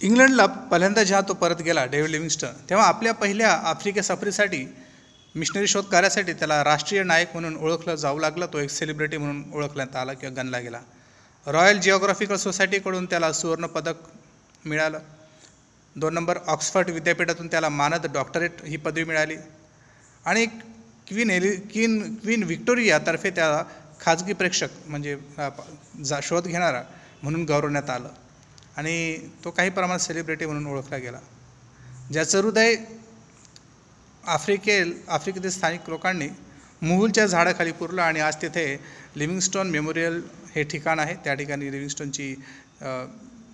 इंग्लंडला पहिल्यांदा जेव्हा तो परत गेला डेव्हिड लिव्हिंगस्टन तेव्हा आपल्या पहिल्या आफ्रिका सफरीसाठी मिशनरी शोध कार्यासाठी त्याला राष्ट्रीय नायक म्हणून ओळखलं जाऊ लागलं तो एक सेलिब्रिटी म्हणून ओळखण्यात आला किंवा गणला गेला. रॉयल जिओग्राफिकल सोसायटीकडून त्याला सुवर्णपदक मिळालं. दोन नंबर ऑक्सफर्ड विद्यापीठातून त्याला मानद डॉक्टरेट ही पदवी मिळाली. आणि क्वीन एलि क्वीन क्वीन व्हिक्टोरियातर्फे त्याला खाजगी प्रेक्षक म्हणजे जा शोध घेणारा म्हणून गौरवण्यात आलं. आणि तो काही प्रमाणात सेलिब्रिटी म्हणून ओळखला गेला. ज्याचं हृदय आफ्रिकेल आफ्रिकेतील स्थानिक लोकांनी मुहुलच्या झाडाखाली पुरलं आणि आज तिथे लिव्हिंगस्टोन मेमोरियल हे ठिकाण आहे. त्या ठिकाणी लिव्हिंगस्टोनची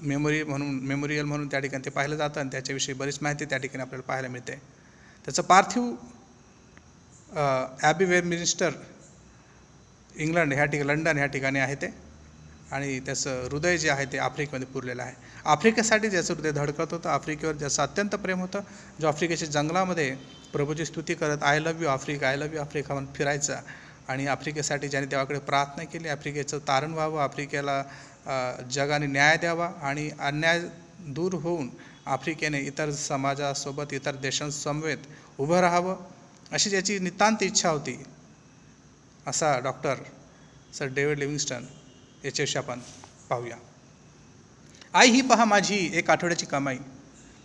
मेमोरी म्हणून मेमोरियल म्हणून त्या ठिकाणी ते पाहिलं जातं आणि त्याच्याविषयी बरीच माहिती त्या ठिकाणी आपल्याला पाहायला मिळते. त्याचं पार्थिव ॲबी मिनिस्टर इंग्लंड ह्या ठिकाणी लंडन ह्या ठिकाणी आहे ते. आणि त्याचं हृदय जे आहे ते आफ्रिकेमध्ये पुरलेलं आहे. आफ्रिकेसाठी ज्याचं हृदय धडकत होतं आफ्रिकेवर ज्याचं अत्यंत प्रेम होतं जो आफ्रिकेच्या जंगलामध्ये प्रभूची स्तुती करत I love you Africa I love you Africa म्हणून फिरायचा. आणि आफ्रिकेसाठी ज्याने देवाकडे प्रार्थना केली आफ्रिकेचं तारण व्हावं आफ्रिकेला जगाने न्याय द्यावा आणि अन्याय दूर होऊन आफ्रिकेने इतर समाजासोबत इतर देशांसमवेत उभं राहावं अशी ज्याची नितांत इच्छा होती असा डॉक्टर सर डेव्हिड लिव्हिंगस्टन याच्याविषयी आपण पाहूया. आई ही पहा माझी एक आठवड्याची कमाई.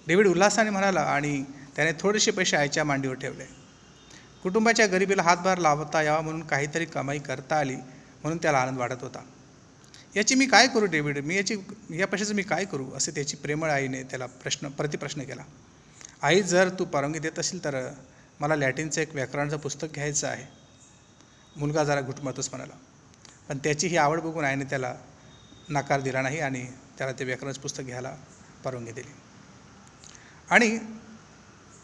डेव्हिड उल्हासाने म्हणाला आणि त्याने थोडेसे पैसे आईच्या मांडीवर ठेवले. कुटुंबाच्या गरिबीला हातभार लावता यावा म्हणून काहीतरी कमाई करता आली म्हणून त्याला आनंद वाटत होता. याची मी काय करू डेव्हिड? मी याची या पैशाचं मी काय करू? असे त्याची प्रेमळ आईने त्याला प्रश्न प्रतिप्रश्न केला. आई जर तू परवानगी देत असेल तर मला लॅटिनचं एक व्याकरणाचं पुस्तक घ्यायचं आहे. मुलगा जरा घुटमतच म्हणाला. पण त्याची ही आवड बघून आईने त्याला नकार दिला नाही आणि त्याला ते व्याकरणच पुस्तक घ्यायला परवानगी दिली. आणि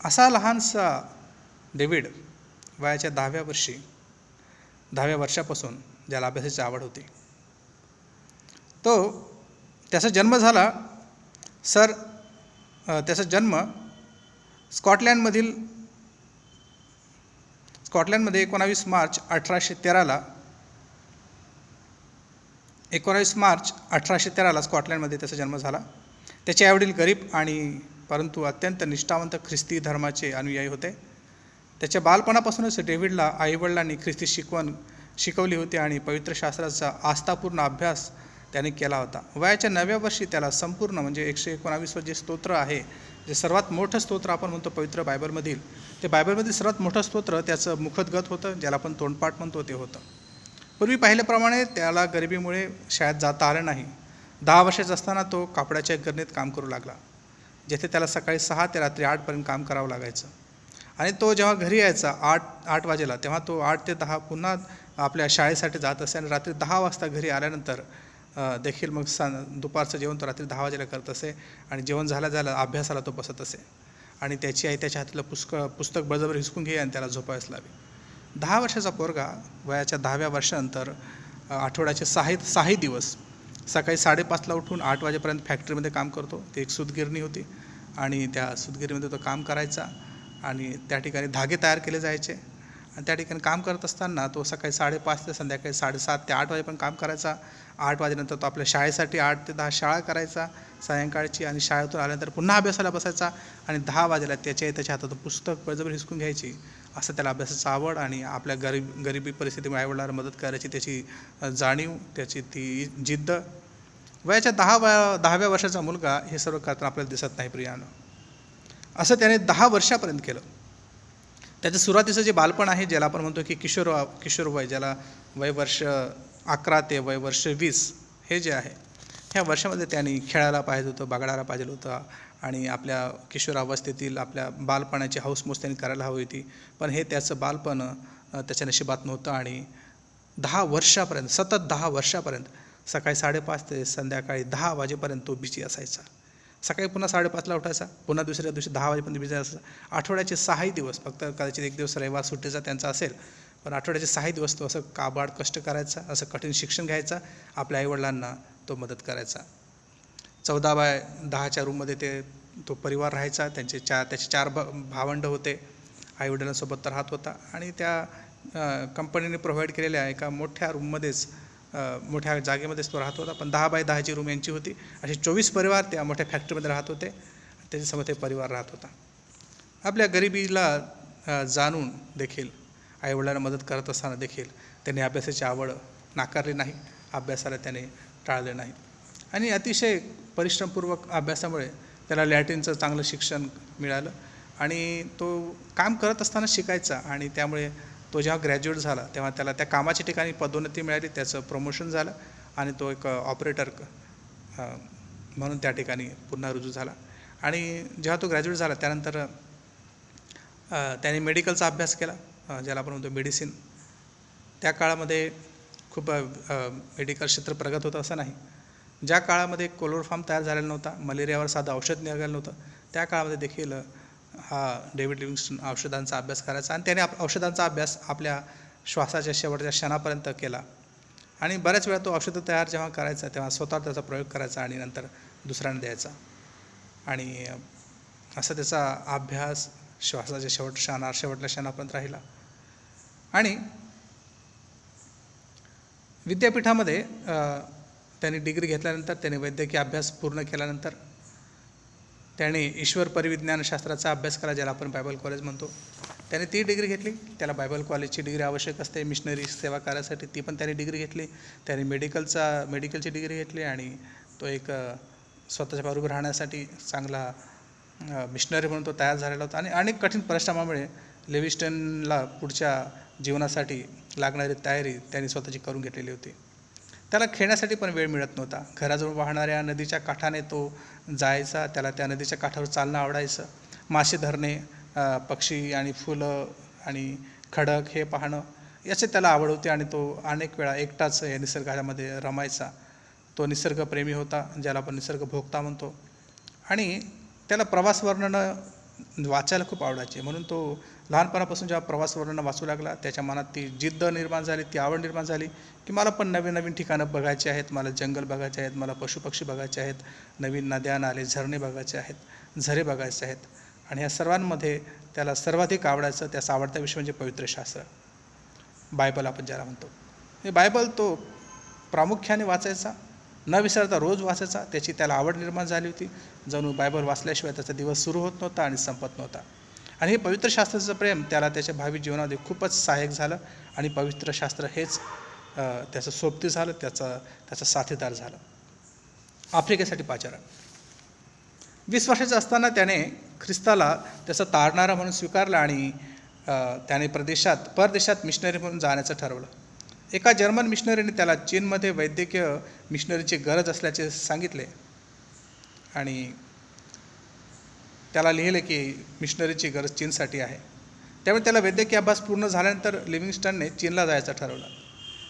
असा लहानसा डेव्हिड वयाच्या दहाव्या वर्षी दहाव्या वर्षापासून ज्याला अभ्यासाची आवड होती तो त्याचा जन्म झाला सर त्याचा जन्म स्कॉटलँडमधील स्कॉटलँडमध्ये एकोणावीस मार्च अठराशे तेराला एकोणावीस मार्च अठराशे तेराला स्कॉटलँडमध्ये त्याचा जन्म झाला. त्याचे आईवडील गरीब आणि परंतु अत्यंत निष्ठावंत ख्रिस्ती धर्माचे अनुयायी होते. त्याच्या बालपणापासूनच डेव्हिडला आईवडिलांनी ख्रिस्ती शिकवण शिकवली होती आणि पवित्र शास्त्राचा आस्थापूर्ण अभ्यास त्याने केला होता. वयाच्या नव्या वर्षी त्याला संपूर्ण म्हणजे एकशे एकोणावीसवर जे स्तोत्र आहे जे सर्वात मोठं स्तोत्र आपण म्हणतो पवित्र बायबलमधील ते बायबलमधील सर्वात मोठं स्तोत्र त्याचं मुखदगत होतं ज्याला आपण तोंडपाठ म्हणतो ते होतं. पूर्वी पाहिल्याप्रमाणे त्याला गरिबीमुळे शाळेत जाता आलं नाही. दहा वर्षाचा असताना तो कापडाच्या गरणीत काम करू लागला. जेथे त्याला सकाळी सहा ते रात्री आठपर्यंत काम करावं लागायचं. आणि तो जेव्हा घरी यायचा आठ आठ वाजेला तेव्हा तो आठ ते दहा पुन्हा आपल्या शाळेसाठी जात असे आणि रात्री दहा वाजता घरी आल्यानंतर देखील मग सा दुपारचं जेवण तो रात्री दहा वाजेला करत असे आणि जेवण झाल्या झालं अभ्यासाला तो बसत असे. आणि त्याची आई त्याच्या हातातलं पुस्तक पुस्तक बळजबर हिसकून घे आणि त्याला झोपायस लावी. दहा वर्षाचा पोरगा वयाच्या दहाव्या वर्षानंतर आठवड्याचे सहा सहाही दिवस सकाळी साडेपाचला उठून आठ वाजेपर्यंत फॅक्टरीमध्ये काम करतो. ती एक सुतगिरणी होती आणि त्या सुतगिरीमध्ये तो काम करायचा आणि त्या ठिकाणी धागे तयार केले जायचे. आणि त्या ठिकाणी काम करत असताना तो सकाळी साडेपाच ते संध्याकाळी साडेसात ते आठ वाजेपर्यंत काम करायचा. आठ वाजेनंतर तो आपल्या शाळेसाठी आठ ते दहा शाळा करायचा सायंकाळची आणि शाळेतून आल्यानंतर पुन्हा अभ्यासाला बसायचा आणि दहा वाजेला त्याच्या त्याच्या हातातून पुस्तक बळजबरी हिसकून घ्यायची. असं त्याला अभ्यासाची आवड आणि आपल्या गरीब गरिबी परिस्थितीमुळे आईवडिलांना मदत करायची त्याची जाणीव त्याची ती जिद्द. वयाच्या दहा वया दहाव्या वर्षाचा मुलगा हे सर्व करताना आपल्याला दिसत नाही प्रियानं. असं त्याने दहा वर्षापर्यंत केलं. त्याचं सुरुवातीचं जे बालपण आहे ज्याला आपण म्हणतो की किशोर किशोर वय ज्याला वय वर्ष अकरा ते वय वर्ष वीस हे जे आहे ह्या वर्षामध्ये त्यांनी खेळायला पाहिजे होतं बागडायला पाहिजे होतं आणि आपल्या किशोरावस्थेतील आपल्या बालपणाची हौसमौस त्यांनी करायला हवी होती. पण हे त्याचं बालपण त्याच्या नशिबात नव्हतं आणि दहा वर्षापर्यंत सतत दहा वर्षापर्यंत सकाळी साडेपाच ते संध्याकाळी दहा वाजेपर्यंत तो बिझी असायचा. सकाळी पुन्हा साडेपाचला उठायचा पुन्हा दुसऱ्या दिवशी दहा वाजेपर्यंत बिझी असायचा. आठवड्याचे सहाही दिवस फक्त कदाचित एक दिवस रविवार सुट्टीचा त्यांचा असेल पण आठवड्याचे सहाही दिवस तो असं काबाड कष्ट करायचा असं कठीण शिक्षण घ्यायचा आपल्या आईवडिलांना तो मदत करायचा. चौदा बाय दहाच्या रूममध्ये ते तो परिवार राहायचा. त्यांचे चार त्याचे चार भ भावंड होते. आईवडिलांसोबत राहत होता. आणि त्या कंपनीने प्रोव्हाइड केलेल्या एका मोठ्या रूममध्येच मोठ्या जागेमध्येच तो राहत होता. पण दहा बाय दहाची रूम यांची होती. असे चोवीस परिवार त्या मोठ्या फॅक्टरीमध्ये राहत होते. त्याच्यासमोर ते परिवार राहत होता. आपल्या गरिबीला जाणून देखील आईवडिलांना मदत करत असताना देखील त्यांनी अभ्यासाची आवड नाकारली नाही. अभ्यासाला त्याने टाळले नाहीत. आणि अतिशय परिश्रमपूर्वक अभ्यासामुळे त्याला लॅटिनचं चांगलं शिक्षण मिळालं. आणि तो काम करत असताना शिकायचा आणि त्यामुळे तो जेव्हा ग्रॅज्युएट झाला तेव्हा त्याला त्या कामाच्या ठिकाणी पदोन्नती मिळाली त्याचं प्रमोशन झालं आणि तो एक ऑपरेटर म्हणून त्या ठिकाणी पुन्हा रुजू झाला. आणि जेव्हा तो ग्रॅज्युएट झाला त्यानंतर त्याने मेडिकलचा अभ्यास केला ज्याला आपण म्हणतो मेडिसिन. त्या काळामध्ये खूप मेडिकल क्षेत्र प्रगत होतं असं नाही. ज्या काळामध्ये कोलोरफॉर्म तयार झालेला नव्हता मलेरियावर साधं औषध निघालं नव्हतं त्या काळामध्ये देखील हा डेव्हिड लिव्हिंगस्टन औषधांचा अभ्यास करायचा आणि त्याने आप औषधांचा अभ्यास आपल्या श्वासाच्या शेवटच्या क्षणापर्यंत केला. आणि बऱ्याच वेळा तो औषधं तयार जेव्हा करायचा तेव्हा स्वतः त्याचा प्रयोग करायचा आणि नंतर दुसऱ्यांना द्यायचा. आणि असा त्याचा अभ्यास श्वासाच्या शेवट क्षणा शेवटल्या क्षणापर्यंत राहिला. आणि विद्यापीठामध्ये त्यांनी त्याने डिग्री घेतल्यानंतर त्याने वैद्यकीय अभ्यास पूर्ण केल्यानंतर त्याने ईश्वर परिविज्ञानशास्त्राचा अभ्यास केला ज्याला आपण बायबल कॉलेज म्हणतो. त्याने ती डिग्री घेतली. त्याला बायबल कॉलेजची डिग्री आवश्यक असते. मिशनरी सेवा कार्यासाठी ती पण त्याने डिग्री घेतली. त्याने मेडिकलचा मेडिकलची डिग्री घेतली आणि तो एक स्वतःच्या बरोबर राहण्यासाठी चांगला मिशनरी म्हणून तो तयार झालेला होता. आणि अनेक कठीण परिश्रमामुळे लेविस्टनला पुढच्या जीवनासाठी लागणारी तयारी त्यांनी स्वतःची करून घेतलेली होती. त्याला खेळण्यासाठी पण वेळ मिळत नव्हता. घराजवळ वाहणाऱ्या नदीच्या काठाने तो जायचा त्याला त्या नदीच्या काठावर चालणं आवडायचं. मासे धरणे पक्षी आणि फुलं आणि खडक हे पाहणं याचे त्याला आवड होती आणि तो अनेक वेळा एकटाच या निसर्गामध्ये रमायचा. तो निसर्गप्रेमी होता ज्याला आपण निसर्ग भोगता म्हणतो. आणि त्याला प्रवास वर्णनं वाचायला खूप आवडायचे. म्हणून तो लहानपणापासून जेव्हा प्रवास वर्णनं वाचू लागला त्याच्या मनात ती जिद्द निर्माण झाली ती आवड निर्माण झाली की मला पण नवीन नवीन ठिकाणं बघायची आहेत मला जंगल बघायचे आहेत मला पशुपक्षी बघायचे आहेत नवीन नद्या नाले झरणे बघायचे आहेत झरे बघायचे आहेत. आणि या सर्वांमध्ये त्याला सर्वाधिक आवडायचं त्याचा आवडता विषय म्हणजे पवित्र शास्त्र. बायबल आपण ज्याला म्हणतो. हे बायबल तो प्रामुख्याने वाचायचा. न विसरता रोज वाचायचा. त्याची त्याला आवड निर्माण झाली होती. जणू बायबल वाचल्याशिवाय त्याचा दिवस सुरू होत नव्हता आणि संपत नव्हता. आणि हे पवित्र शास्त्राचं प्रेम त्याला त्याच्या भावी जीवनामध्ये खूपच सहाय्यक झालं. आणि पवित्र शास्त्र हेच त्याचं सोबती झालं त्याचा त्याचा साथीदार झालं. आफ्रिकेसाठी पाचारण. वीस वर्षाचं असताना त्याने ख्रिस्ताला त्याचा तारणारा म्हणून स्वीकारला आणि त्याने प्रदेशात परदेशात मिशनरी म्हणून जाण्याचं ठरवलं. एका जर्मन मिशनरीने त्याला चीनमध्ये वैद्यकीय मिशनरीची गरज असल्याचे सांगितले. आणि त्याला लिहिले की मिशनरीची गरज चीनसाठी आहे. त्यामुळे त्याला वैद्यकीय अभ्यास पूर्ण झाल्यानंतर लिव्हिंगस्टनने चीनला जायचं ठरवलं.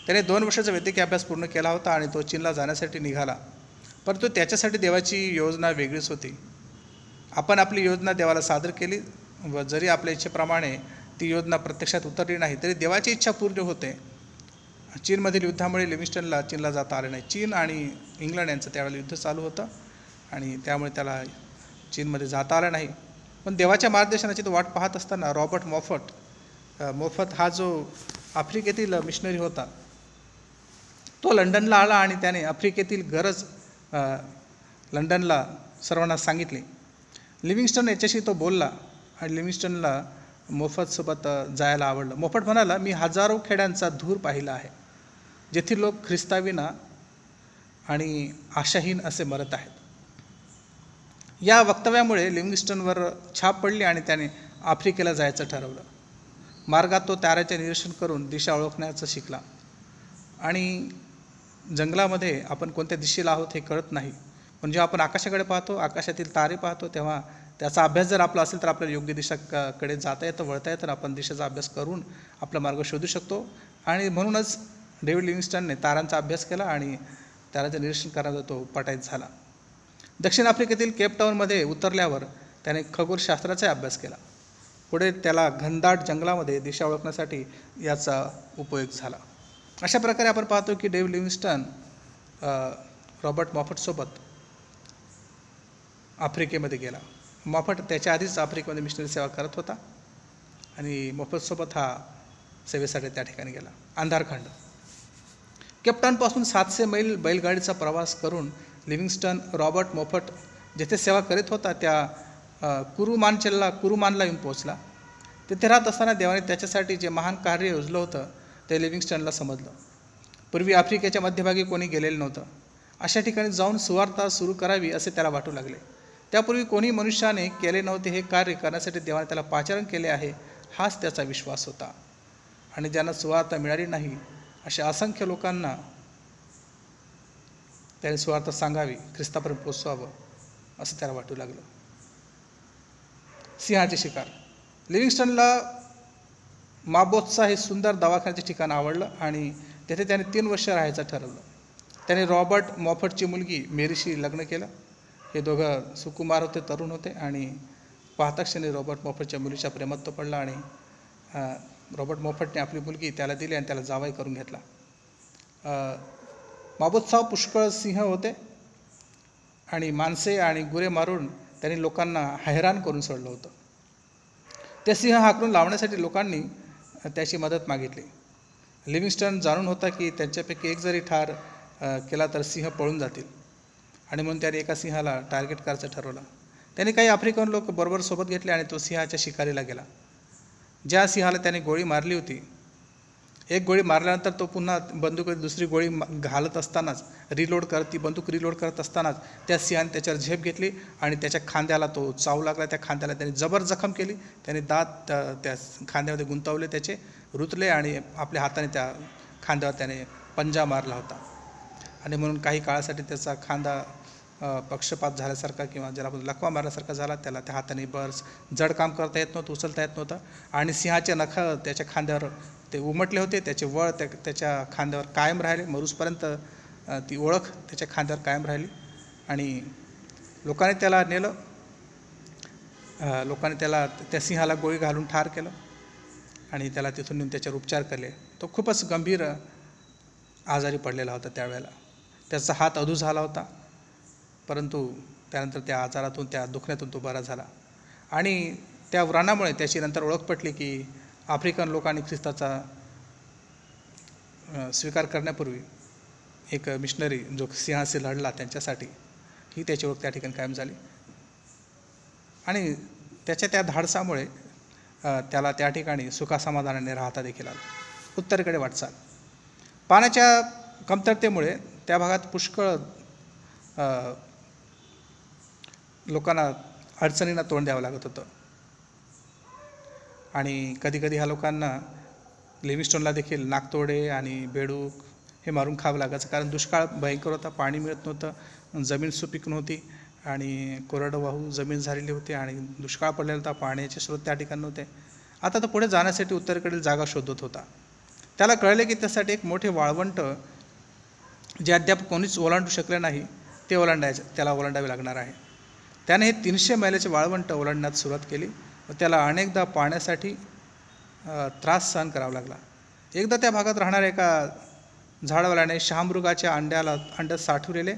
त्याने दोन वर्षाचा वैद्यकीय अभ्यास पूर्ण केला होता आणि तो चीनला जाण्यासाठी निघाला. परंतु त्याच्यासाठी देवाची योजना वेगळीच होती. आपण आपली योजना देवाला सादर केली व जरी आपल्या इच्छेप्रमाणे ती योजना प्रत्यक्षात उतरली नाही तरी देवाची इच्छा पूर्ण होते. चीनमधील युद्धामुळे लिव्हिंग्स्टनला चीनला जाता आले नाही. चीन आणि इंग्लंड यांचं त्यावेळेला युद्ध चालू होतं आणि त्यामुळे त्याला चीनमध्ये जाता आलं नाही. पण देवाच्या मार्गदर्शनाची तो वाट पाहत असताना रॉबर्ट मोफट मोफत हा जो आफ्रिकेतील मिशनरी होता तो लंडनला आला आणि त्याने आफ्रिकेतील गरज लंडनला सर्वांना सांगितली. लिव्हिंग्स्टन याच्याशी तो बोलला आणि लिव्हिंग्स्टनला मोफतसोबत जायला आवडलं. मोफत म्हणाला मी हजारो खेड्यांचा धूर पाहिला आहे. जेथील लोक ख्रिस्ताविना आणि आशाहीन असे मरत आहेत. या वक्तव्यामुळे लिव्हिंग्स्टनवर छाप पडली आणि त्याने आफ्रिकेला जायचं ठरवलं. मार्गात तो ताऱ्याचे निरीक्षण करून दिशा ओळखण्याचं शिकला. आणि जंगलामध्ये आपण कोणत्या दिशेला आहोत हे कळत नाही. पण जेव्हा आपण आकाशाकडे पाहतो आकाशातील तारे पाहतो तेव्हा त्याचा अभ्यास जर आपला असेल तर आपल्याला योग्य दिशा क- कडे जाता येतं वळता येतं. आपण दिशेचा अभ्यास करून आपला मार्ग शोधू शकतो. आणि म्हणूनच डेव्हिड लिव्हिंगस्टनने तारांचा अभ्यास केला आणि ताराचे निरीक्षण करण्याचा तो पटाईत झाला. दक्षिण आफ्रिकेतील केपटाऊनमध्ये उतरल्यावर त्याने खगोलशास्त्राचा अभ्यास केला. पुढे त्याला घनदाट जंगलामध्ये दिशा ओळखण्यासाठी याचा उपयोग झाला. अशा प्रकारे आपण पाहतो की डेव्ह लिव्हिंग्स्टन रॉबर्ट मॉफटसोबत आफ्रिकेमध्ये गेला. मॉफट त्याच्या आधीच आफ्रिकेमध्ये मिशनरी सेवा करत होता आणि मोफतसोबत हा सेवेसाठी त्या ठिकाणी गेला. अंधारखंड. केपटाऊनपासून सातशे मैल बैलगाडीचा प्रवास करून लिव्हिंगस्टन रॉबर्ट मोफट जेथे सेवा करीत होता त्या कुरुमानचेलला कुरुमानला येऊन पोहोचला. तिथे राहत असताना देवाने त्याच्यासाठी जे महान कार्य योजलं होतं ते लिव्हिंगस्टनला समजलं. पूर्वी आफ्रिकेच्या मध्यभागी कोणी गेलेलं नव्हतं. अशा ठिकाणी जाऊन सुवार्ता सुरू करावी असे त्याला वाटू लागले. त्यापूर्वी कोणी मनुष्याने केले नव्हते हे कार्य करण्यासाठी देवाने त्याला पाचारण केले आहे हाच त्याचा विश्वास होता. आणि ज्यांना सुवार्ता मिळाली नाही अशा असंख्य लोकांना त्याने स्वार्थ सांगावी ख्रिस्तापर्यंत पोचवावं असं त्याला वाटू लागलं. सिंहाचे शिकार. लिव्हिंगस्टनला माबोत्सा हे सुंदर दवाखान्याचे ठिकाण आवडलं आणि तेथे त्याने तीन वर्ष राहायचं ठरवलं. त्याने रॉबर्ट मॉफटची मुलगी मेरीशी लग्न केलं. हे दोघं सुकुमार होते तरुण होते आणि पाहता क्षणी रॉबर्ट मॉफटच्या मुलीच्या प्रेमात तो पडला आणि रॉबर्ट मोफटने आपली मुलगी त्याला दिली आणि त्याला जावाई करून घेतला. अं, माबोत्साव पुष्कळ सिंह होते आणि माणसे आणि गुरे मारून त्यांनी लोकांना हैराण करून सोडलं होतं. ते सिंह हाकलून लावण्यासाठी लोकांनी त्याची मदत मागितली. लिव्हिंगस्टन जाणून होता की त्यांच्यापैकी एक जरी ठार केला तर सिंह पळून जातील. आणि म्हणून त्याने एका सिंहाला टार्गेट करायचं ठरवलं. त्याने काही आफ्रिकन लोक बरोबर सोबत घेतले आणि तो सिंहाच्या शिकारीला गेला. ज्या सिंहाला त्याने गोळी मारली होती एक गोळी मारल्यानंतर तो पुन्हा बंदूक दुसरी गोळी घालत असतानाच रिलोड करत ती बंदूक रिलोड करत असतानाच त्या सिंहाने त्याच्यावर झेप घेतली आणि त्याच्या खांद्याला तो चावू लागला. त्या खांद्याला त्याने जबर जखम केली. त्याने दात त्या खांद्यामध्ये गुंतवले त्याचे रुतले आणि आपल्या हाताने त्या खांद्यावर त्याने पंजा मारला होता. आणि म्हणून काही काळासाठी त्याचा खांदा पक्षपात झाल्यासारखा किंवा ज्याला आपण लकवा मारल्यासारखा झाला त्याला त्या हाताने बर्स जड काम करता येत नव्हतं उचलता येत नव्हतं. आणि सिंहाचे नख त्याच्या खांद्यावर ते उमटले होते त्याचे वळ त्या त्याच्या खांद्यावर कायम राहिले. मरुसपर्यंत ती ओळख त्याच्या खांद्यावर कायम राहिली. आणि लोकांनी त्याला नेलं. लोकांनी त्याला त्या सिंहाला गोळी घालून ठार केलं. आणि त्याला तिथून नेऊन त्याच्यावर उपचार केले. तो खूपच गंभीर आजारी पडलेला होता त्यावेळेला. त्याचा हात अधू झाला होता. परंतु त्यानंतर त्या आजारातून त्या दुखण्यातून तो बरा झाला. आणि त्या व्रणामुळे त्याची नंतर ओळख पटली की आफ्रिकन लोकांनी ख्रिस्ताचा स्वीकार करण्यापूर्वी एक मिशनरी जो सिंहाशी लढला त्यांच्यासाठी ही त्याची ओळख त्या ठिकाणी कायम झाली. आणि त्याच्या त्या धाडसामुळे त्याला त्या ठिकाणी सुखासमाधानाने राहता देखील आलं. उत्तरेकडे वाटचाल. पाण्याच्या कमतरतेमुळे त्या भागात पुष्कळ लोकांना अडचणींना तोंड द्यावं लागत होतं. आणि कधीकधी ह्या लोकांना लिव्हिस्टोनला देखील नागतोडे आणि बेडूक हे मारून खावं लागायचं. कारण दुष्काळ भयंकर होता पाणी मिळत नव्हतं जमीन सुपीक नव्हती आणि कोरडवाहू जमीन झालेली होती आणि दुष्काळ पडलेला होता पाण्याचे स्रोत त्या ठिकाणी नव्हते. आता तो पुढे जाण्यासाठी उत्तरेकडील जागा शोधत होता. त्याला कळले की त्यासाठी एक मोठे वाळवंट जे अद्याप कोणीच ओलांडू शकले नाही ते ओलांडायचे त्याला ओलांडावे लागणार आहे. त्याने हे तीनशे मैलाचे वाळवंट ओलांडण्यात सुरुवात केली व त्याला अनेकदा पाण्यासाठी त्रास सहन करावा लागला. एकदा त्या भागात राहणाऱ्या एका झाडवाल्याने शहामृगाच्या अंड्याला अंड्यात साठवलेले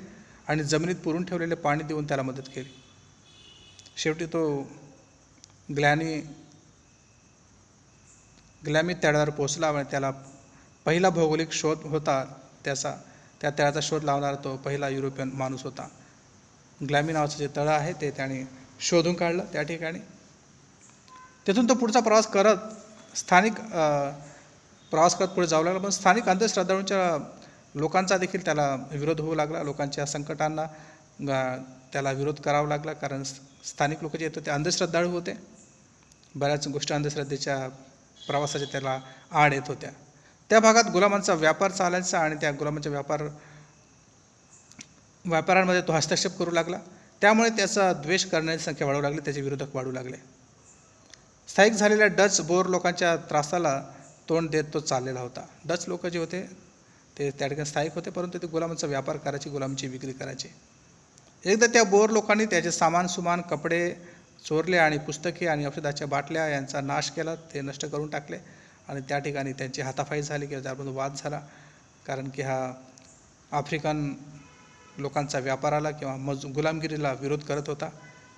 आणि जमिनीत पुरून ठेवलेले पाणी देऊन त्याला मदत केली. शेवटी तो ग्लॅनी ग्लॅमी तळ्यावर पोचला आणि त्याला पहिला भौगोलिक शोध होता त्याचा त्या तळ्याचा शोध लावणारा तो पहिला युरोपियन माणूस होता. ग्लॅमी नावाचं जे तळं आहे ते त्याने शोधून काढलं त्या ठिकाणी. तिथून तो पुढचा प्रवास करत स्थानिक प्रवास करत पुढे जाऊ लागला. पण स्थानिक अंधश्रद्धाळूंच्या लोकांचा देखील त्याला विरोध होऊ लागला. लोकांच्या संकटांना त्याला विरोध करावा लागला. कारण स्थानिक लोक जे होते ते अंधश्रद्धाळू होते. बऱ्याच गोष्टी अंधश्रद्धेच्या प्रवासाच्या त्याला आड येत होत्या. त्या भागात गुलामांचा व्यापार चालायचा आणि त्या गुलामांच्या व्यापार व्यापारांमध्ये तो हस्तक्षेप करू लागला. त्यामुळे त्याचा द्वेष करण्याची संख्या वाढू लागली त्याचे विरोधक वाढू लागले. स्थायिक झालेल्या डच बोर लोकांच्या त्रासाला तोंड देत तो चाललेला होता. डच लोक जे होते ते त्या ठिकाणी स्थायिक होते परंतु ते गुलामांचा व्यापार करायचे गुलामांची विक्री करायचे. एकदा त्या बोर लोकांनी त्याचे सामान सुमान कपडे चोरले आणि पुस्तके आणि औषधाच्या बाटल्या यांचा नाश केला ते नष्ट करून टाकले आणि त्या ठिकाणी त्यांची हाताफाई झाली किंवा त्याबद्दल वाद झाला. कारण की हा आफ्रिकन लोकांचा व्यापाराला किंवा मज गुलामगिरीला विरोध करत होता.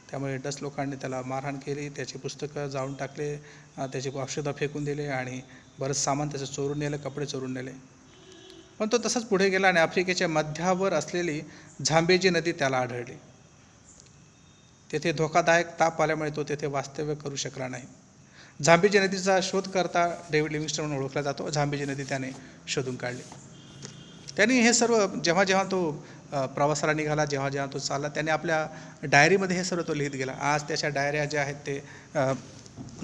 त्यामुळे डस लोकांनी त्याला मारहाण केली. त्याची पुस्तकं जाळून टाकले. त्याची औषधं फेकून दिले आणि बरंच सामान त्याचं चोरून नेलं कपडे चोरून नेले. पण तो तसाच पुढे गेला आणि आफ्रिकेच्या मध्यावर असलेली झांबेजी नदी त्याला आढळली. तेथे धोकादायक ताप आल्यामुळे तो तेथे वास्तव्य करू शकला नाही. झांबेजी नदीचा शोध करता डेव्हिड लिव्हिंगस्टन म्हणून ओळखला जातो. झांबेजी नदी त्याने शोधून काढली. त्यांनी हे सर्व जेव्हा जेव्हा तो प्रवासाला निघाला जेव्हा जेव्हा तो चालला त्याने आपल्या डायरीमध्ये हे सर्व तो लिहित गेला. आज त्याच्या डायऱ्या ज्या आहेत ते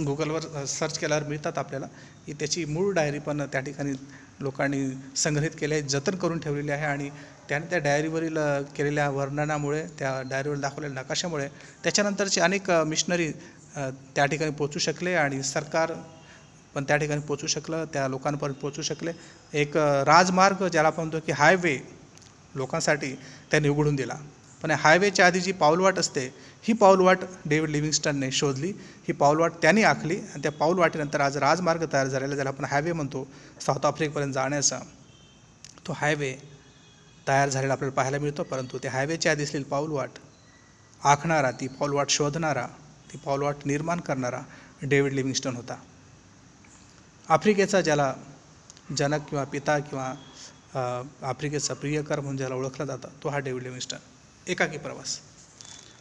गुगलवर सर्च केल्यावर मिळतात आपल्याला. की त्याची मूळ डायरी पण त्या ठिकाणी लोकांनी संग्रहित केली आहे जतन करून ठेवलेली आहे आणि त्याने त्या डायरीवरील केलेल्या वर्णनामुळे त्या डायरीवर दाखवलेल्या नकाशामुळे त्याच्यानंतरचे अनेक मिशनरी त्या ठिकाणी पोचू शकले आणि सरकार पण त्या ठिकाणी पोचू शकलं त्या लोकांपर्यंत पोचू शकले. एक राजमार्ग ज्याला आपण म्हणतो की हायवे लोकांसाठी त्यांनी उघडून दिला. पण हायवेच्या आधी जी पाऊलवाट असते ही पाऊलवाट डेव्हिड लिव्हिंगस्टनने शोधली. ही पाऊलवाट त्यांनी आखली आणि त्या पाऊलवाटीनंतर आज राजमार्ग तयार झालेला ज्याला आपण हायवे म्हणतो साऊथ आफ्रिकेपर्यंत जाण्याचा तो हायवे तयार झालेला आपल्याला पाहायला मिळतो. परंतु त्या हायवेच्या आधी असलेली पाऊलवाट आखणारा ती पाऊलवाट शोधणारा ती पाऊलवाट निर्माण करणारा डेव्हिड लिव्हिंगस्टन होता. आफ्रिकेचा ज्याला जनक किंवा पिता किंवा आफ्रिकेचा प्रियकर म्हणून ज्याला ओळखला जातं तो हा डेव्हिड लिव्हिंगस्टन. एकाकी प्रवास.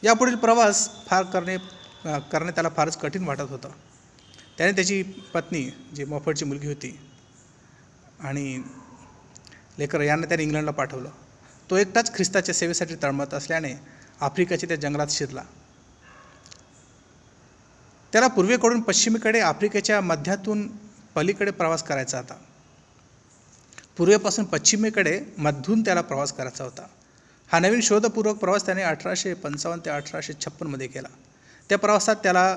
यापुढील प्रवास फार करणे करणे त्याला फारच कठीण वाटत होतं. त्याने त्याची पत्नी जी मफटची मुलगी होती आणि लेकर यांना त्याने इंग्लंडला पाठवलं. तो एकटाच ख्रिस्ताच्या सेवेसाठी तळमत असल्याने आफ्रिकेच्या त्या जंगलात शिरला. त्याला पूर्वेकडून पश्चिमेकडे आफ्रिकेच्या मध्यातून पलीकडे प्रवास करायचा होता. पूर्वेपासून पश्चिमेकडे मधून त्याला प्रवास करायचा होता. हा नवीन शोधपूर्वक प्रवास त्याने अठराशे पंचावन्न ते अठराशे छप्पनमध्ये केला. त्या प्रवासात त्याला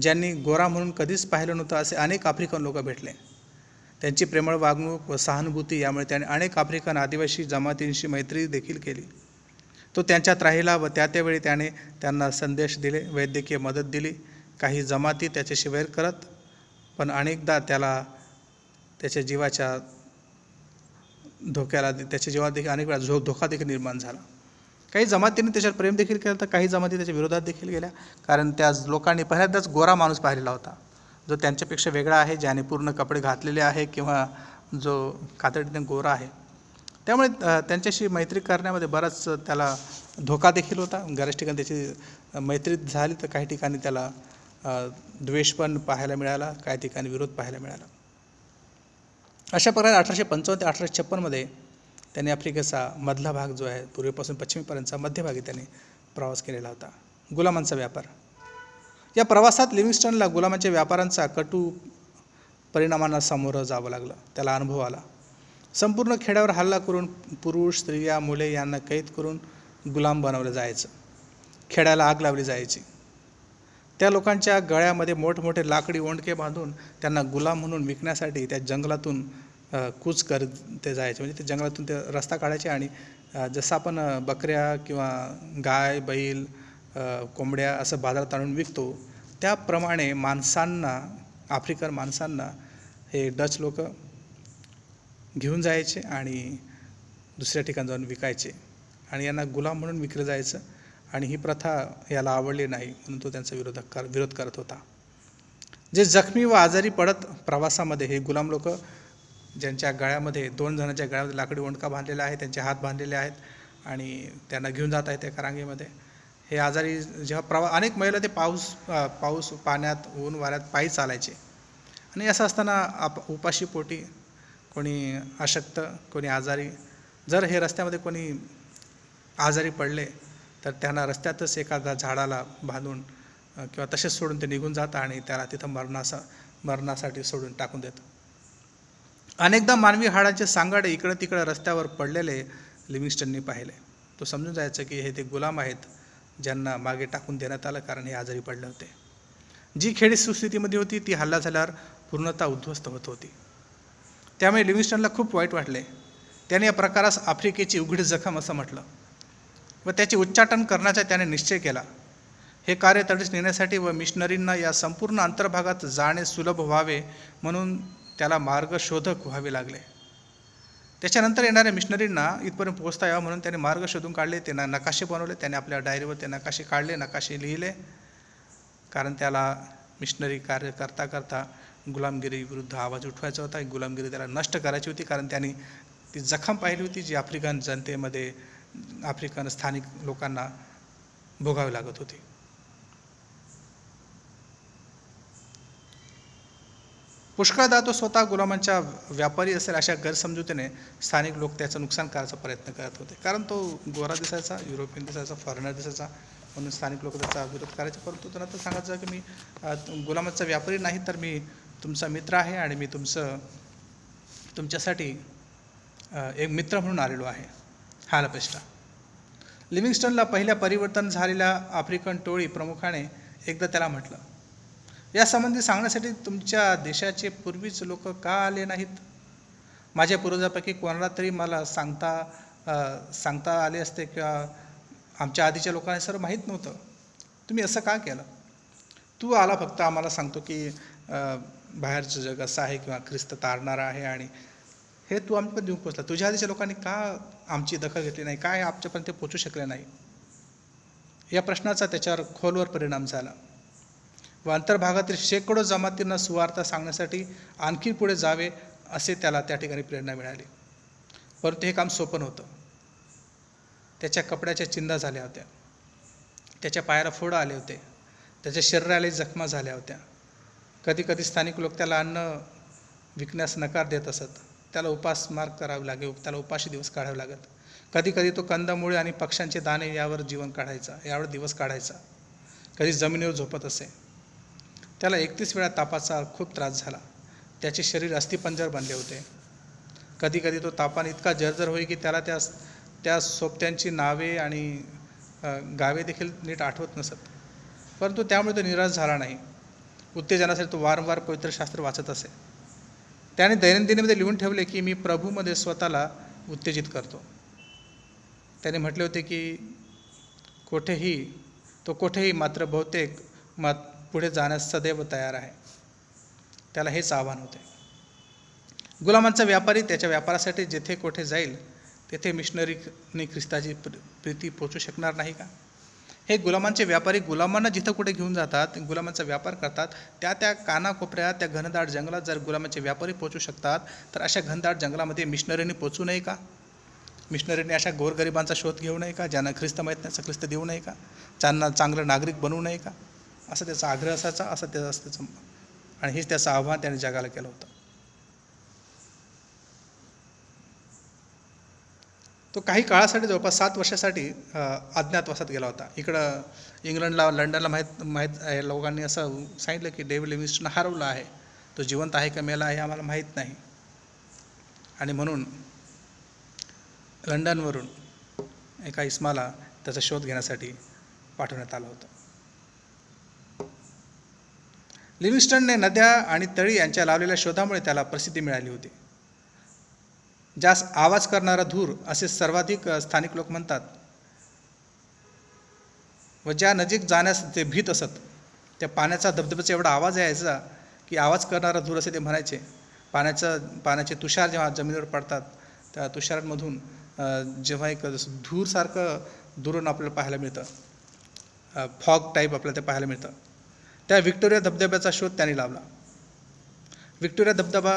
ज्यांनी गोरा म्हणून कधीच पाहिलं नव्हतं असे अनेक आफ्रिकन लोक भेटले. त्यांची प्रेमळ वागणूक व सहानुभूती यामुळे त्याने अनेक आफ्रिकन आदिवासी जमातींशी मैत्री देखील केली. तो त्यांच्यात राहिला व त्या त्यावेळी त्याने त्यांना संदेश दिले वैद्यकीय मदत दिली. काही जमाती त्याच्याशी वैर करत पण अनेकदा त्याला त्याच्या जीवाच्या धोक्याला त्याच्या जीवात देखील अनेक वेळा झो धोका देखील निर्माण झाला. काही जमातींनी त्याच्यावर प्रेम देखील केलं तर काही जमाती त्याच्या विरोधात देखील गेल्या. कारण त्या लोकांनी पहिल्यांदाच गोरा माणूस पाहिलेला होता. जो त्यांच्यापेक्षा वेगळा आहे ज्याने पूर्ण कपडे घातलेले आहे किंवा जो कातडीने गोरा आहे. त्यामुळे त्यांच्याशी मैत्री करण्यामध्ये बराच त्याला धोका देखील होता. बऱ्याच ठिकाणी त्याची मैत्री झाली तर काही ठिकाणी त्याला द्वेष पण पाहायला मिळाला काही ठिकाणी विरोध पाहायला मिळाला. अशा प्रकारे अठराशे पंचावन्न ते अठराशे छप्पनमध्ये त्यांनी आफ्रिकेचा मधला भाग जो आहे पूर्वेपासून पश्चिमेपर्यंतचा मध्यभागी त्यांनी प्रवास केलेला होता. गुलामांचा व्यापार. या प्रवासात लिव्हिंगस्टनला गुलामांच्या व्यापारांचा कटू परिणामांना सामोरं जावं लागलं. त्याला अनुभव आला. संपूर्ण खेड्यावर हल्ला करून पुरुष स्त्रिया मुले यांना कैद करून गुलाम बनवलं जायचं. खेड्याला आग लावली जायची. त्या लोकांच्या गळ्यामध्ये मोठमोठे लाकडी ओंडके बांधून त्यांना गुलाम म्हणून विकण्यासाठी त्या जंगलातून कूच कर ते जायचे. म्हणजे ते जंगलातून ते रस्ता काढायचे आणि जसं आपण बकऱ्या किंवा गाय बैल कोंबड्या असं बाजारात आणून विकतो त्याप्रमाणे माणसांना आफ्रिकन माणसांना हे डच लोक घेऊन जायचे आणि दुसऱ्या ठिकाणी जाऊन विकायचे. आणि यांना गुलाम म्हणून विकलं जायचं. आणि ही प्रथा याला आवडली नाही म्हणून तो त्यांचा विरोध कर विरोध करत होता. जे जखमी व आजारी पडत प्रवासामध्ये हे गुलाम लोक ज्यांच्या गळ्यामध्ये दोन जणांच्या गळ्यामध्ये लाकडी ओंडका बांधलेला आहे त्यांचे हात बांधलेले आहेत आणि त्यांना घेऊन जात आहेत त्या करांगेमध्ये. हे आजारी जेव्हा प्रवा अनेक महिला ते पाऊस पाऊस पाण्यात ऊन वाऱ्यात पायी चालायचे. आणि असं असताना आप उपाशी पोटी कोणी अशक्त कोणी आजारी जर हे रस्त्यामध्ये कोणी आजारी पडले तर त्यांना रस्त्यातच एखादा झाडाला बांधून किंवा तसेच सोडून ते निघून जातं आणि त्याला तिथं मरणासा मरणासाठी सोडून टाकून देतं. अनेकदा मानवी हाडाचे सांगाडे इकडं तिकडं रस्त्यावर पडलेले लिव्हिंगस्टननी पाहिले. तो समजून जायचं की हे ते गुलाम आहेत ज्यांना मागे टाकून देण्यात आलं कारण हे आजारी पडले होते. जी खेडी सुस्थितीमध्ये होती ती हल्ला झाल्यावर पूर्णतः उद्ध्वस्त होत होती. त्यामुळे लिव्हिंगस्टनला खूप वाईट वाटले. त्याने या प्रकारास आफ्रिकेची उघडी जखम असं म्हटलं. व त्याचे उच्चाटन करण्याचा त्याने निश्चय केला. हे कार्य तडीस नेण्यासाठी व मिशनरींना या संपूर्ण अंतर्भागात जाणे सुलभ व्हावे म्हणून त्याला मार्गशोधक व्हावे लागले. त्याच्यानंतर येणाऱ्या मिशनरींना इथपर्यंत पोहोचता यावं म्हणून त्याने मार्ग शोधून काढले. त्यांना नकाशे बनवले त्याने आपल्या डायरीवर ते नकाशे काढले. नकाशे लिहिले. कारण त्याला मिशनरी कार्य करता करता गुलामगिरीविरुद्ध आवाज उठवायचा होता. गुलामगिरी त्याला नष्ट करायची होती. कारण त्यांनी ती जखम पाहिली होती. जी आफ्रिकन जनतेमध्ये आफ्रिकन स्थानिक लोकांना भोगावी लागत होती. पुष्कळदा तो स्वतः गुलामांच्या व्यापारी असेल अशा गैरसमजुतीने स्थानिक लोक त्याचं नुकसान करायचा प्रयत्न करत होते. कारण तो गोरा दिसायचा युरोपियन दिसायचा फॉरेनर दिसायचा म्हणून स्थानिक लोक त्याचा विरोध करायचे परंतु त्यांना तर सांगायचं की मी गुलामांचा व्यापारी नाही तर मी तुमचा मित्र आहे आणि मी तुमचं तुमच्यासाठी एक मित्र म्हणून आलेलो आहे. हालपेष्टा लिव्हिंगस्टनला पहिल्या परिवर्तन झालेल्या आफ्रिकन टोळी प्रमुखाने एकदा त्याला म्हटलं यासंबंधी सांगण्यासाठी तुमच्या देशाचे पूर्वीच लोक का आले नाहीत? माझ्या पूर्वजापैकी कोणाला तरी मला सांगता सांगता आले असते किंवा आमच्या आधीच्या लोकांना सर्व माहीत नव्हतं. तुम्ही असं का केलं? तू आला फक्त आम्हाला सांगतो की बाहेरचं जग असं आहे किंवा ख्रिस्त तारणारा आहे आणि हे तू आमच्यापर्यंत देऊन पोचला. तुझ्या आधीच्या लोकांनी का आमची दखल घेतली नाही? काय आमच्यापर्यंत ते पोचू शकले नाही? या प्रश्नाचा त्याच्यावर खोलवर परिणाम झाला. व अंतर्भागातील शेकडो जमातींना सुवार्ता सांगण्यासाठी आणखी पुढे जावे असे त्याला त्या ठिकाणी प्रेरणा मिळाली. परंतु हे काम सोपं नव्हतं. त्याच्या कपड्याच्या चिंदा झाल्या होत्या. त्याच्या पायाला फोडं आले होते. त्याच्या शरीराला जखमा झाल्या होत्या. कधी कधी स्थानिक लोक त्याला अन्न विकण्यास नकार देत असत. त्याला उपास मार्ग करावे लागे त्याला उपाशी दिवस काढावे लागत कधी कधी तो कंदमुळे आणि पक्ष्यांचे दाणे यावर जीवन काढायचा यावर दिवस काढायचा. कधी जमिनीवर झोपत असे. त्याला एकतीस वेळा तापाचा खूप त्रास झाला. त्याचे शरीर अस्थिपंजर बनले होते. कधी कधी तो तापाने इतका जर्जर होई की त्याला त्या त्या सोबत्यांची नावे आणि गावे देखील नीट आठवत नसत. परंतु त्यामुळे तो निराश झाला नाही. उत्तेजनासाठी तो वारंवार पवित्र शास्त्र वाचत असे. त्याने दैनंदिनीमध्ये लिहून ठेवले की मी प्रभूमध्ये स्वतःला उत्तेजित करतो. त्याने म्हटले होते की कोठेही तो कोठेही मात्र बहुतेक मात पुढे जाण्यास सदैव तयार आहे. त्याला हेच आव्हान होते. गुलामांचा व्यापारी त्याच्या व्यापारासाठी जेथे कोठे जाईल तेथे मिशनरीने ख्रिस्ताची प्र- प्रीती पोचू शकणार नाही का? हे गुलामांचे व्यापारी गुलामांना जिथं कुठे घेऊन जातात गुलामांचा व्यापार करतात त्या त्या कानाकोपऱ्यात त्या घनदाट जंगलात जर गुलामांचे व्यापारी पोचू शकतात तर अशा घनदाट जंगलामध्ये मिशनरीने पोचू नये का? मिशनरीने अशा गोरगरिबांचा शोध घेऊ नये का ज्यांना ख्रिस्त माहीत नाही असं ख्रिस्त देऊ नये का? ज्यांना चांगलं नागरिक बनवू नये का? असं त्याचा आग्रह असायचा असं त्याचा असं त्याचं आणि हेच त्याचं आव्हान त्याने जगाला केलं होतं. तो काही काळासाठी जवळपास सात वर्षासाठी अज्ञातवासात गेला होता. इकडं इंग्लंडला लंडनला माहीत माहीत आहे लोकांनी असं सांगितलं की डेव्हिड लिव्हिंगस्टन हरवला आहे. तो जिवंत आहे का मेला आहे आम्हाला माहीत नाही. आणि म्हणून लंडनवरून एका इस्माला त्याचा शोध घेण्यासाठी पाठवण्यात आलं होतं. लिव्हिंगस्टनने नद्या आणि तळी यांच्या लावलेल्या शोधामुळे त्याला प्रसिद्धी मिळाली होती. ज्यास आवाज करणारा धूर असे सर्वाधिक स्थानिक लोक म्हणतात. व ज्या नजीक जाण्यास ते भीत असत त्या पाण्याचा धबधब्याचा एवढा आवाज यायचा की आवाज करणारा धूर असे ते म्हणायचे. पाण्याचं पाण्याचे तुषार जेव्हा जमिनीवर पडतात त्या तुषारांमधून जेव्हा एक धूरसारखं दुरून आपल्याला पाहायला मिळतं फॉग टाईप आपल्याला ते पाहायला मिळतं. त्या व्हिक्टोरिया धबधब्याचा शोध त्यांनी लावला. व्हिक्टोरिया धबधबा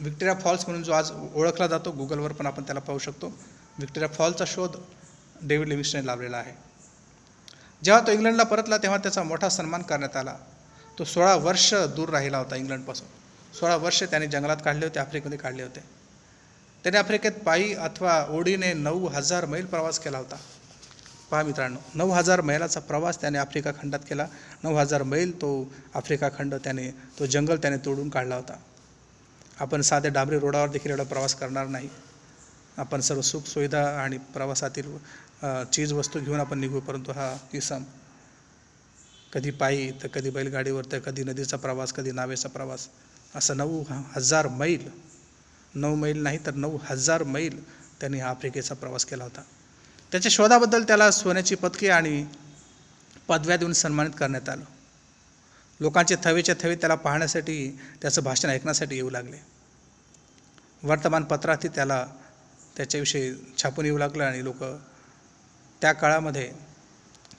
व्हिक्टोरिया फॉल्स म्हणून जो आज ओळखला जातो गुगलवर पण आपण त्याला पाहू शकतो. व्हिक्टोरिया फॉलचा शोध डेव्हिड लिव्हिस्टने लावलेला आहे. जेव्हा तो इंग्लंडला परतला तेव्हा त्याचा मोठा सन्मान करण्यात आला. तो सोळा वर्ष दूर राहिला होता इंग्लंडपासून. सोळा वर्ष त्याने जंगलात काढले होते आफ्रिकेमध्ये काढले होते. त्याने आफ्रिकेत पायी अथवा ओढीने नऊ हजार मैल प्रवास केला होता. पहा मित्रांनो नऊ हजार मैलाचा प्रवास त्याने आफ्रिका खंडात केला. नऊ हजार मैल तो आफ्रिका खंड त्याने तो जंगल त्याने तोडून काढला होता. आपण साध्या डांबरी रोडावर देखील एवढा प्रवास करणार नाही. आपण सर्व सुखसुविधा आणि प्रवासातील चीजवस्तू चीज वस्तू घेऊन आपण निघू परंतु हा किसम कधी पायी तर कधी बैलगाडीवर तर कधी नदीचा प्रवास कधी नावेचा प्रवास. असं नऊ हजार मैल नऊ मैल नाही तर नऊ हजार मैल त्यांनी हा आफ्रिकेचा प्रवास केला होता. त्याच्या शोधाबद्दल त्याला सोन्याची पदके आणि पदव्या देऊन सन्मानित करण्यात आलं. लोकांचे थवेच्या थवे त्याला पाहण्यासाठी त्याचं भाषण ऐकण्यासाठी येऊ लागले. वर्तमानपत्रातही त्याला त्याच्याविषयी छापून येऊ लागलं आणि लोक त्या काळामध्ये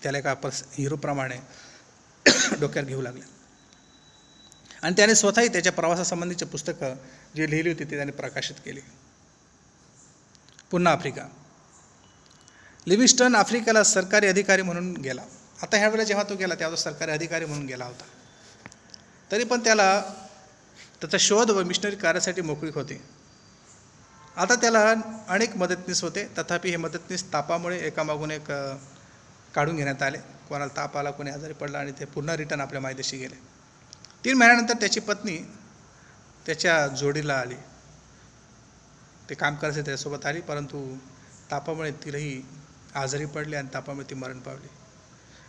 त्याला एका पस हिरोप्रमाणे डोक्यात घेऊ लागले. आणि त्याने स्वतःही त्याच्या प्रवासासंबंधीची पुस्तकं जी लिहिली होती ती त्याने प्रकाशित केली. पुन्हा आफ्रिका. लिविस्टन आफ्रिकेला सरकारी अधिकारी म्हणून गेला. आता ह्यावेळेला जेव्हा तो गेला तेव्हा तो सरकारी अधिकारी म्हणून गेला होता. तरी पण त्याला त्याचा शोध व मिशनरी कार्यासाठी मोकळीक होती. आता त्याला अनेक मदतनीस होते. तथापि हे मदतनीस तापामुळे एकामागून एक काढून घेण्यात आले. कोणाला ताप आला कोणी आजारी पडला आणि ते पुन्हा रिटर्न आपल्या मायदेशी गेले. तीन महिन्यानंतर त्याची पत्नी त्याच्या जोडीला आली. ते काम करायचे त्याच्यासोबत आली परंतु तापामुळे तिलाही आजारी पडली आणि तापामुळे ती मरण पावली.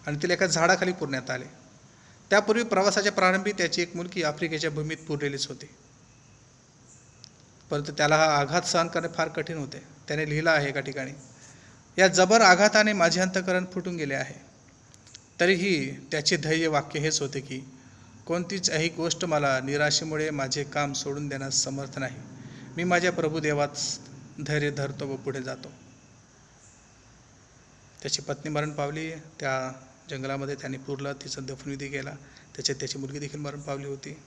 आणि तिला एका झाडाखाली पुरण्यात आले. त्यापूर्वी प्रवासाच्या प्रारंभी त्याची एक मुलगी आफ्रिकेच्या भूमीत पुरलेलीच होती. परंतु त्याला हा आघात सहन करणे फार कठीण होते. त्याने लिहिलं आहे एका ठिकाणी या जबर आघाताने माझे अंतकरण फुटून गेले आहे. तरीही त्याचे ध्येय वाक्य हेच होते की कोणतीच ही गोष्ट मला निराशेमुळे माझे काम सोडून देण्यास समर्थ नाही. मी माझ्या प्रभुदेवात धैर्य धरतो व पुढे जातो. त्याची पत्नी मरण पावली. त्या जंगलामध्ये त्यांनी पुरला तिचं दफनविधी केला त्याच्यात त्याची मुलगी देखील मरण पावली होती.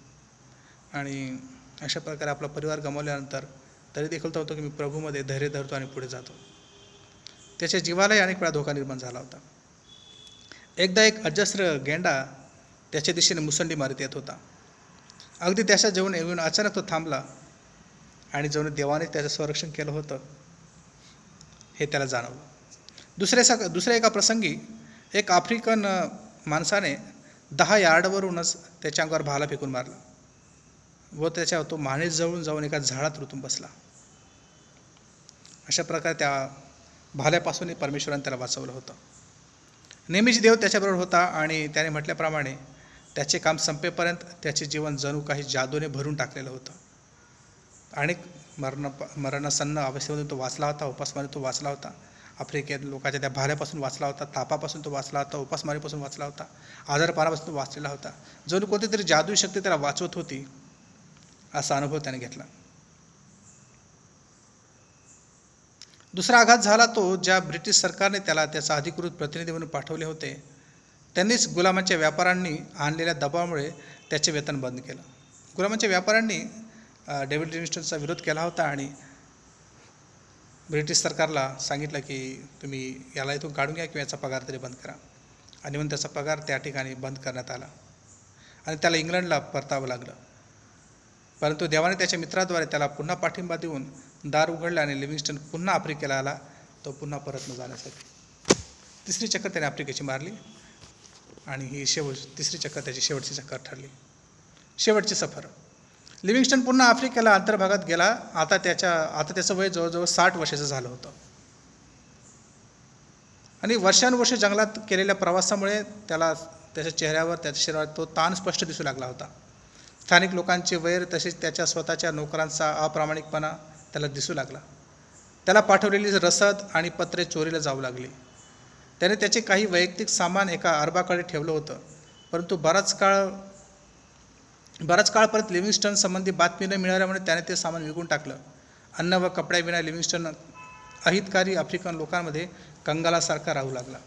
आणि अशा प्रकारे आपला परिवार गमावल्यानंतर तरी देखील तो होतो की मी प्रभूमध्ये धैर्य धरतो आणि पुढे जातो. त्याच्या जीवालाही अनेक वेळा धोका निर्माण झाला होता. एकदा एक अजस्र गेंडा त्याच्या दिशेने मुसंडी मारत येत होता. अगदी त्याच्या जेवण येऊन अचानक तो थांबला आणि जेवण देवाने त्याचं संरक्षण केलं होतं हे त्याला जाणवलं. दुसऱ्या सग दुसऱ्या एका प्रसंगी एक आफ्रिकन माणसाने दहा यार्डवरूनच त्याच्या अंगावर भाला फेकून मारला. व त्याच्या तो मानेस जवळून जाऊन एका झाडात रुतून बसला. अशा प्रकारे त्या भाल्यापासूनही परमेश्वराने त्याला वाचवलं होतं. नेहमीच देव त्याच्याबरोबर होता आणि त्याने म्हटल्याप्रमाणे त्याचे काम संपेपर्यंत त्याचे जीवन जणू काही जादूने भरून टाकलेलं होतं. अनेक मरण मरणासन्न अवस्थेमधून तो वाचला होता उपासमाने तो वाचला होता. आफ्रिकेत लोकांच्या त्या भाऱ्यापासून वाचला होता तापापासून तो वाचला होता उपासमारीपासून वाचला होता आजारपणापासून तो वाचलेला होता. जणू कोणती तरी जादू शक्ती त्याला वाचवत होती असा अनुभव त्याने घेतला. दुसरा आघात झाला तो ज्या ब्रिटिश सरकारने त्याला त्याचा अधिकृत प्रतिनिधी म्हणून पाठवले होते त्यांनीच गुलामांच्या व्यापाऱ्यांनी आणलेल्या दबावामुळे त्याचे वेतन बंद केलं. गुलामांच्या व्यापाऱ्यांनी डेव्हिड लिव्हिंग्स्टनचा विरोध केला होता आणि ब्रिटिश सरकारला सांगितलं की तुम्ही याला इथून काढून घ्या किंवा याचा पगार तरी बंद करा. आणि म्हणून त्याचा पगार त्या ठिकाणी बंद करण्यात आला. आणि त्याला इंग्लंडला परतावं लागलं. परंतु देवाने त्याच्या मित्राद्वारे त्याला पुन्हा पाठिंबा देऊन दार उघडलं आणि लिव्हिंग्स्टन पुन्हा आफ्रिकेला आला. तो पुन्हा परत न जाण्यासाठी. तिसरी चक्कर त्याने आफ्रिकेची मारली. आणि ही शेवट तिसरी चक्कर त्याची शेवटची चक्कर ठरली. शेवटची सफर. लिव्हिंगस्टन पुन्हा आफ्रिकेला अंतर्भागात गेला. आता त्याच्या आता त्याचं वय जवळजवळ साठ वर्षाचं झालं होतं. आणि वर्षानुवर्षे जंगलात केलेल्या प्रवासामुळे त्याला त्याच्या चेहऱ्यावर त्याच्या शरीरावर तो ताण स्पष्ट दिसू लागला होता. स्थानिक लोकांचे वैर तसेच त्याच्या स्वतःच्या नोकरांचा अप्रामाणिकपणा त्याला दिसू लागला. त्याला पाठवलेली रसद आणि पत्रे चोरीला जाऊ लागली. त्याने त्याचे काही वैयक्तिक सामान एका अरबाकडे ठेवलं होतं. परंतु बराच काळ बराच काळपर्यंत लिव्हिंगस्टन संबंधी बातमी न मिळाल्यामुळे त्याने ते सामान विकून टाकलं. अन्न व कपड्याविना लिव्हिंगस्टन अहितकारी आफ्रिकन लोकांमध्ये कंगालासारखा राहू लागला.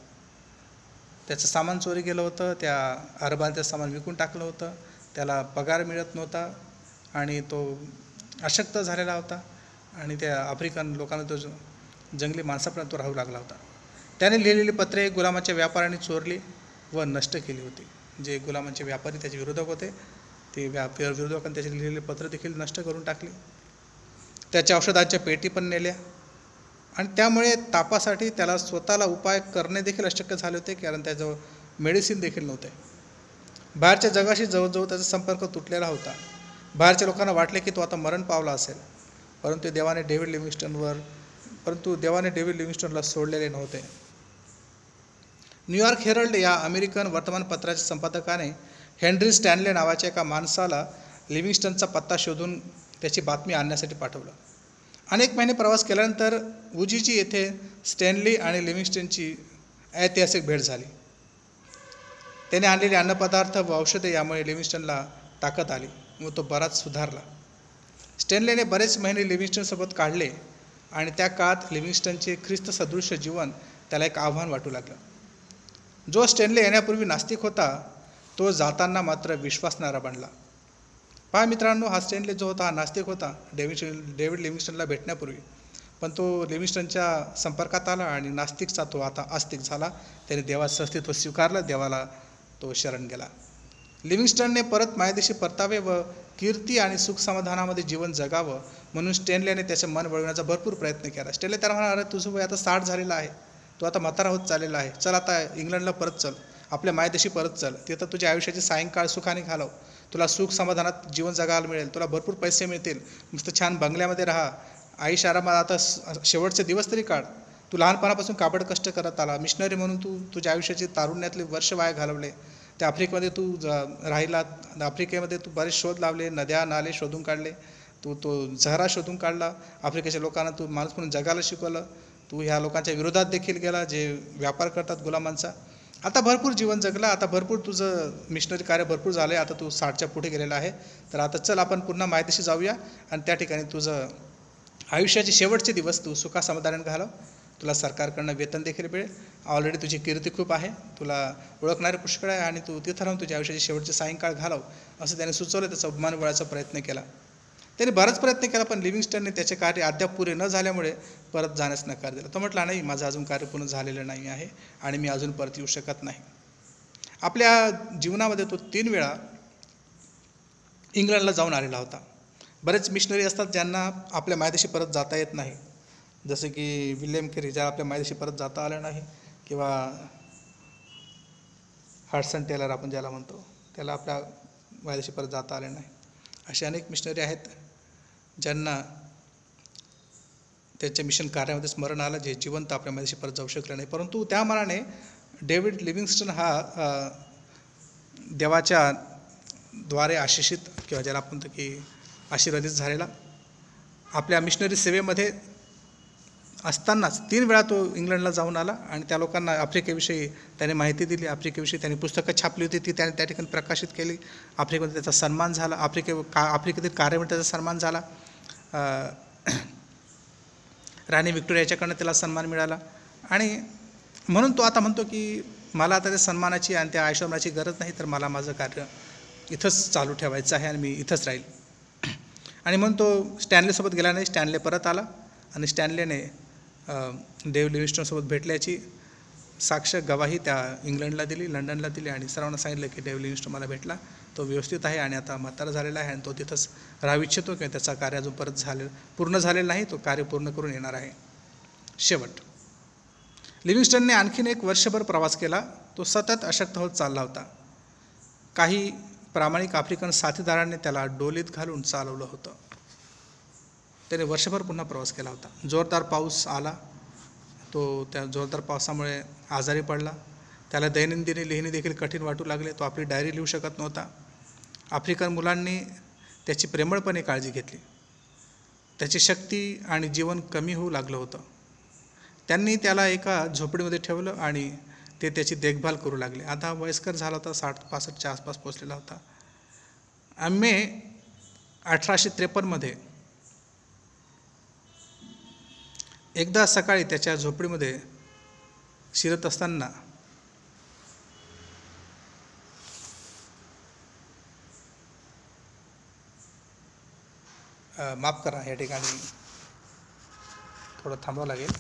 त्याचं सामान चोरी केलं होतं त्या अरबाने ते सामान विकून टाकलं होतं त्याला पगार मिळत नव्हता आणि तो अशक्त झालेला होता आणि त्या आफ्रिकन लोकांना तो जंगली माणसापर्यंत तो राहू लागला होता. त्याने लिहिलेली पत्रे गुलामाच्या व्यापाराने चोरली व नष्ट केली होती. जे गुलामांचे व्यापारी त्याचे विरोधक होते ते व्यापार विरोधकांनी त्याचे लिहिलेले पत्र देखील नष्ट करून टाकले. त्याच्या औषधांच्या पेटी पण नेल्या. आणि त्यामुळे तापासाठी त्याला स्वतःला उपाय करणे देखील अशक्य झाले होते कारण त्याजवळ मेडिसिन देखील नव्हते. बाहेरच्या जगाशी जवळजवळ त्याचा संपर्क तुटलेला होता. बाहेरच्या लोकांना वाटले की तो आता मरण पावला असेल. परंतु देवाने डेव्हिड लिव्हिंग्स्टनवर परंतु देवाने डेव्हिड लिव्हिंग्स्टनला सोडलेले नव्हते. न्यूयॉर्क हेरल्ड या अमेरिकन वर्तमानपत्राच्या संपादकाने हेनरी स्टॅनले नावाच्या एका माणसाला लिव्हिंग्स्टनचा पत्ता शोधून त्याची बातमी आणण्यासाठी पाठवलं. अनेक महिने प्रवास केल्यानंतर उजीजी येथे स्टॅनली आणि लिव्हिंग्स्टनची ऐतिहासिक भेट झाली. त्याने आणलेले अन्नपदार्थ व औषधे यामुळे लिव्हिंग्स्टनला ताकद आली व तो बराच सुधारला. स्टॅनलेने बरेच महिने लिव्हिंग्स्टनसोबत काढले आणि त्या काळात लिव्हिंग्स्टनचे ख्रिस्त सदृश जीवन त्याला एक आव्हान वाटू लागलं. जो स्टॅनले येण्यापूर्वी नास्तिक होता तो जाताना मात्र विश्वासणारा बनला. पहा मित्रांनो हा स्टेनले जो होता हा नास्तिक होता डेव्हिड डेव्हिड लिव्हिंगस्टनला भेटण्यापूर्वी. पण तो लिव्हिंगस्टनच्या संपर्कात आला आणि नास्तिकचा तो आता आस्तिक झाला. त्याने देवाचं अस्तित्व स्वीकारलं देवाला तो शरण गेला. लिव्हिंगस्टनने परत मायदेशी परतावे व कीर्ती आणि सुख समाधानामध्ये जीवन जगावं म्हणून स्टेनलेने त्याचं मन वळवण्याचा भरपूर प्रयत्न केला. स्टेनले त्याला म्हणाला अरे तुझं वय आता साठ झालेलं आहे. तू आता म्हातारा होत चाललेला आहे. चल आता इंग्लंडला परत चल. आपल्या मायदेशी परत चल. तिथं तुझ्या आयुष्याचे सायंकाळ सुखाने घालव. तुला सुख समाधानात जीवन जगायला मिळेल. तुला भरपूर पैसे मिळतील. मस्त छान बंगल्यामध्ये राहा. आईश आरामात आता शेवटचे दिवस तरी काढ. तू लहानपणापासून काबड कष्ट करत आला. मिशनरी म्हणून तू तुझ्या आयुष्याची तारुण्यातले वर्ष वाया घालवले. त्या आफ्रिकेमध्ये तू ज- राहिला. आफ्रिकेमध्ये तू बरेच शोध लावले. नद्या नाले शोधून काढले. तू तो झहरा शोधून काढला. आफ्रिकेच्या लोकांना तू माणूस म्हणून जगायला शिकवलं. तू ह्या लोकांच्या विरोधात देखील गेला जे व्यापार करतात गुलामांचा. आता भरपूर जीवन जगला आता भरपूर तुझं मिशनरी कार्य भरपूर झालं आहे आता तू साठच्या पुढे गेलेला आहे. तर आता चल आपण पुन्हा माहितीशी जाऊया आणि त्या ठिकाणी तुझं आयुष्याचे शेवटचे दिवस तू सुखा घालव. तुला सरकारकडनं वेतन देखील मिळेल. ऑलरेडी तुझी कीर्ती खूप आहे. तुला ओळखणारे पुष्कळ आहे आणि तू तिथं राहून तुझ्या आयुष्याचे शेवटचे सायंकाळ घालव असं त्याने सुचवलं. त्याचा अभिमान वळायचा प्रयत्न केला. त्याने बराच प्रयत्न केला पण लिव्हिंगस्टनने त्याचे कार्य अद्याप पुरे न झाल्यामुळे परत जाण्यास नकार दिला. तो म्हटला नाही माझं अजून कार्य पूर्ण झालेलं नाही आहे आणि मी अजून परत येऊ शकत नाही. आपल्या जीवनामध्ये तो तीन वेळा इंग्लंडला जाऊन आलेला होता. बरेच मिशनरी असतात ज्यांना आपल्या मायदेशी परत जाता येत नाही. जसं की विल्यम केरी ज्याला आपल्या मायदेशी परत जाता आलं नाही किंवा हार्सन टेलर आपण ज्याला म्हणतो त्याला आपल्या मायदेशी परत जाता आले नाही. असे अनेक मिशनरी आहेत. ज्यांना त्यांच्या मिशन कार्यामध्ये स्मरण आलं जे जिवंत आपल्या मायदेशी परत जाऊ शकले नाही. परंतु त्या मनाने डेव्हिड लिव्हिंगस्टन हा देवाच्या द्वारे आशिषित किंवा ज्याला आपण म्हणतो की आशीर्वादित झालेला. आपल्या मिशनरी सेवेमध्ये असतानाच तीन वेळा तो इंग्लंडला जाऊन आला आणि त्या लोकांना आफ्रिकेविषयी त्याने माहिती दिली. आफ्रिकेविषयी त्याने पुस्तकं छापली होती. ती त्याने त्या ठिकाणी प्रकाशित केली. आफ्रिकेमध्ये त्याचा सन्मान झाला. आफ्रिके का आफ्रिकेतील कार्यामध्ये त्याचा सन्मान झाला. राणी विक्टोरियाच्याकडनं त्याला सन्मान मिळाला. आणि म्हणून तो आता म्हणतो की मला आता त्या सन्मानाची आणि त्या आश्रमाची गरज नाही तर मला माझं कार्य इथंच चालू ठेवायचं आहे आणि मी इथंच राहील. आणि म्हणून तो स्टॅनलेसोबत गेला नाही स्टॅनले परत आला आणि स्टॅनलेने अ, डेव्ह भेटल्याची साक्ष गवाही त्या इंग्लंडला दिली लंडनला दिली आणि सर्वांना सांगितलं की डेव्ह लिव्हिंग्स्टन मला भेटला. तो व्यवस्थित आहे आणि आता म्हातारा झालेला आहे आणि तो तिथंच राहू इच्छितो किंवा त्याचा कार्य अजून परत झाले पूर्ण झालेला नाही तो कार्य पूर्ण करून येणार आहे. शेवट. लिव्हिंग्स्टनने आणखीन एक वर्षभर प्रवास केला. तो सतत अशक्त होत चालला होता. काही प्रामाणिक आफ्रिकन साथीदारांनी त्याला डोलीत घालून चालवलं होतं. त्याने वर्षभर पुन्हा प्रवास केला होता. जोरदार पाऊस आला. तो त्या जोरदार पावसामुळे आजारी पडला. त्याला दैनंदिनी लिहिणे देखील कठीण वाटू लागले. तो आपली डायरी लिहू शकत नव्हता. आफ्रिकन मुलांनी त्याची प्रेमळपणे काळजी घेतली. त्याची शक्ती आणि जीवन कमी होऊ लागलं होतं. त्यांनी त्याला एका झोपडीमध्ये ठेवलं आणि ते त्याची देखभाल करू लागले. आता वयस्कर झाला होता साठ पासष्टच्या आसपास पोचलेला होता. मे अठराशे त्रेपन्नमध्ये एकदा सकाळी त्याच्या झोपडीमध्ये शिरत असताना माफ करा या ठिकाणी थोडं थांबावं लागेल.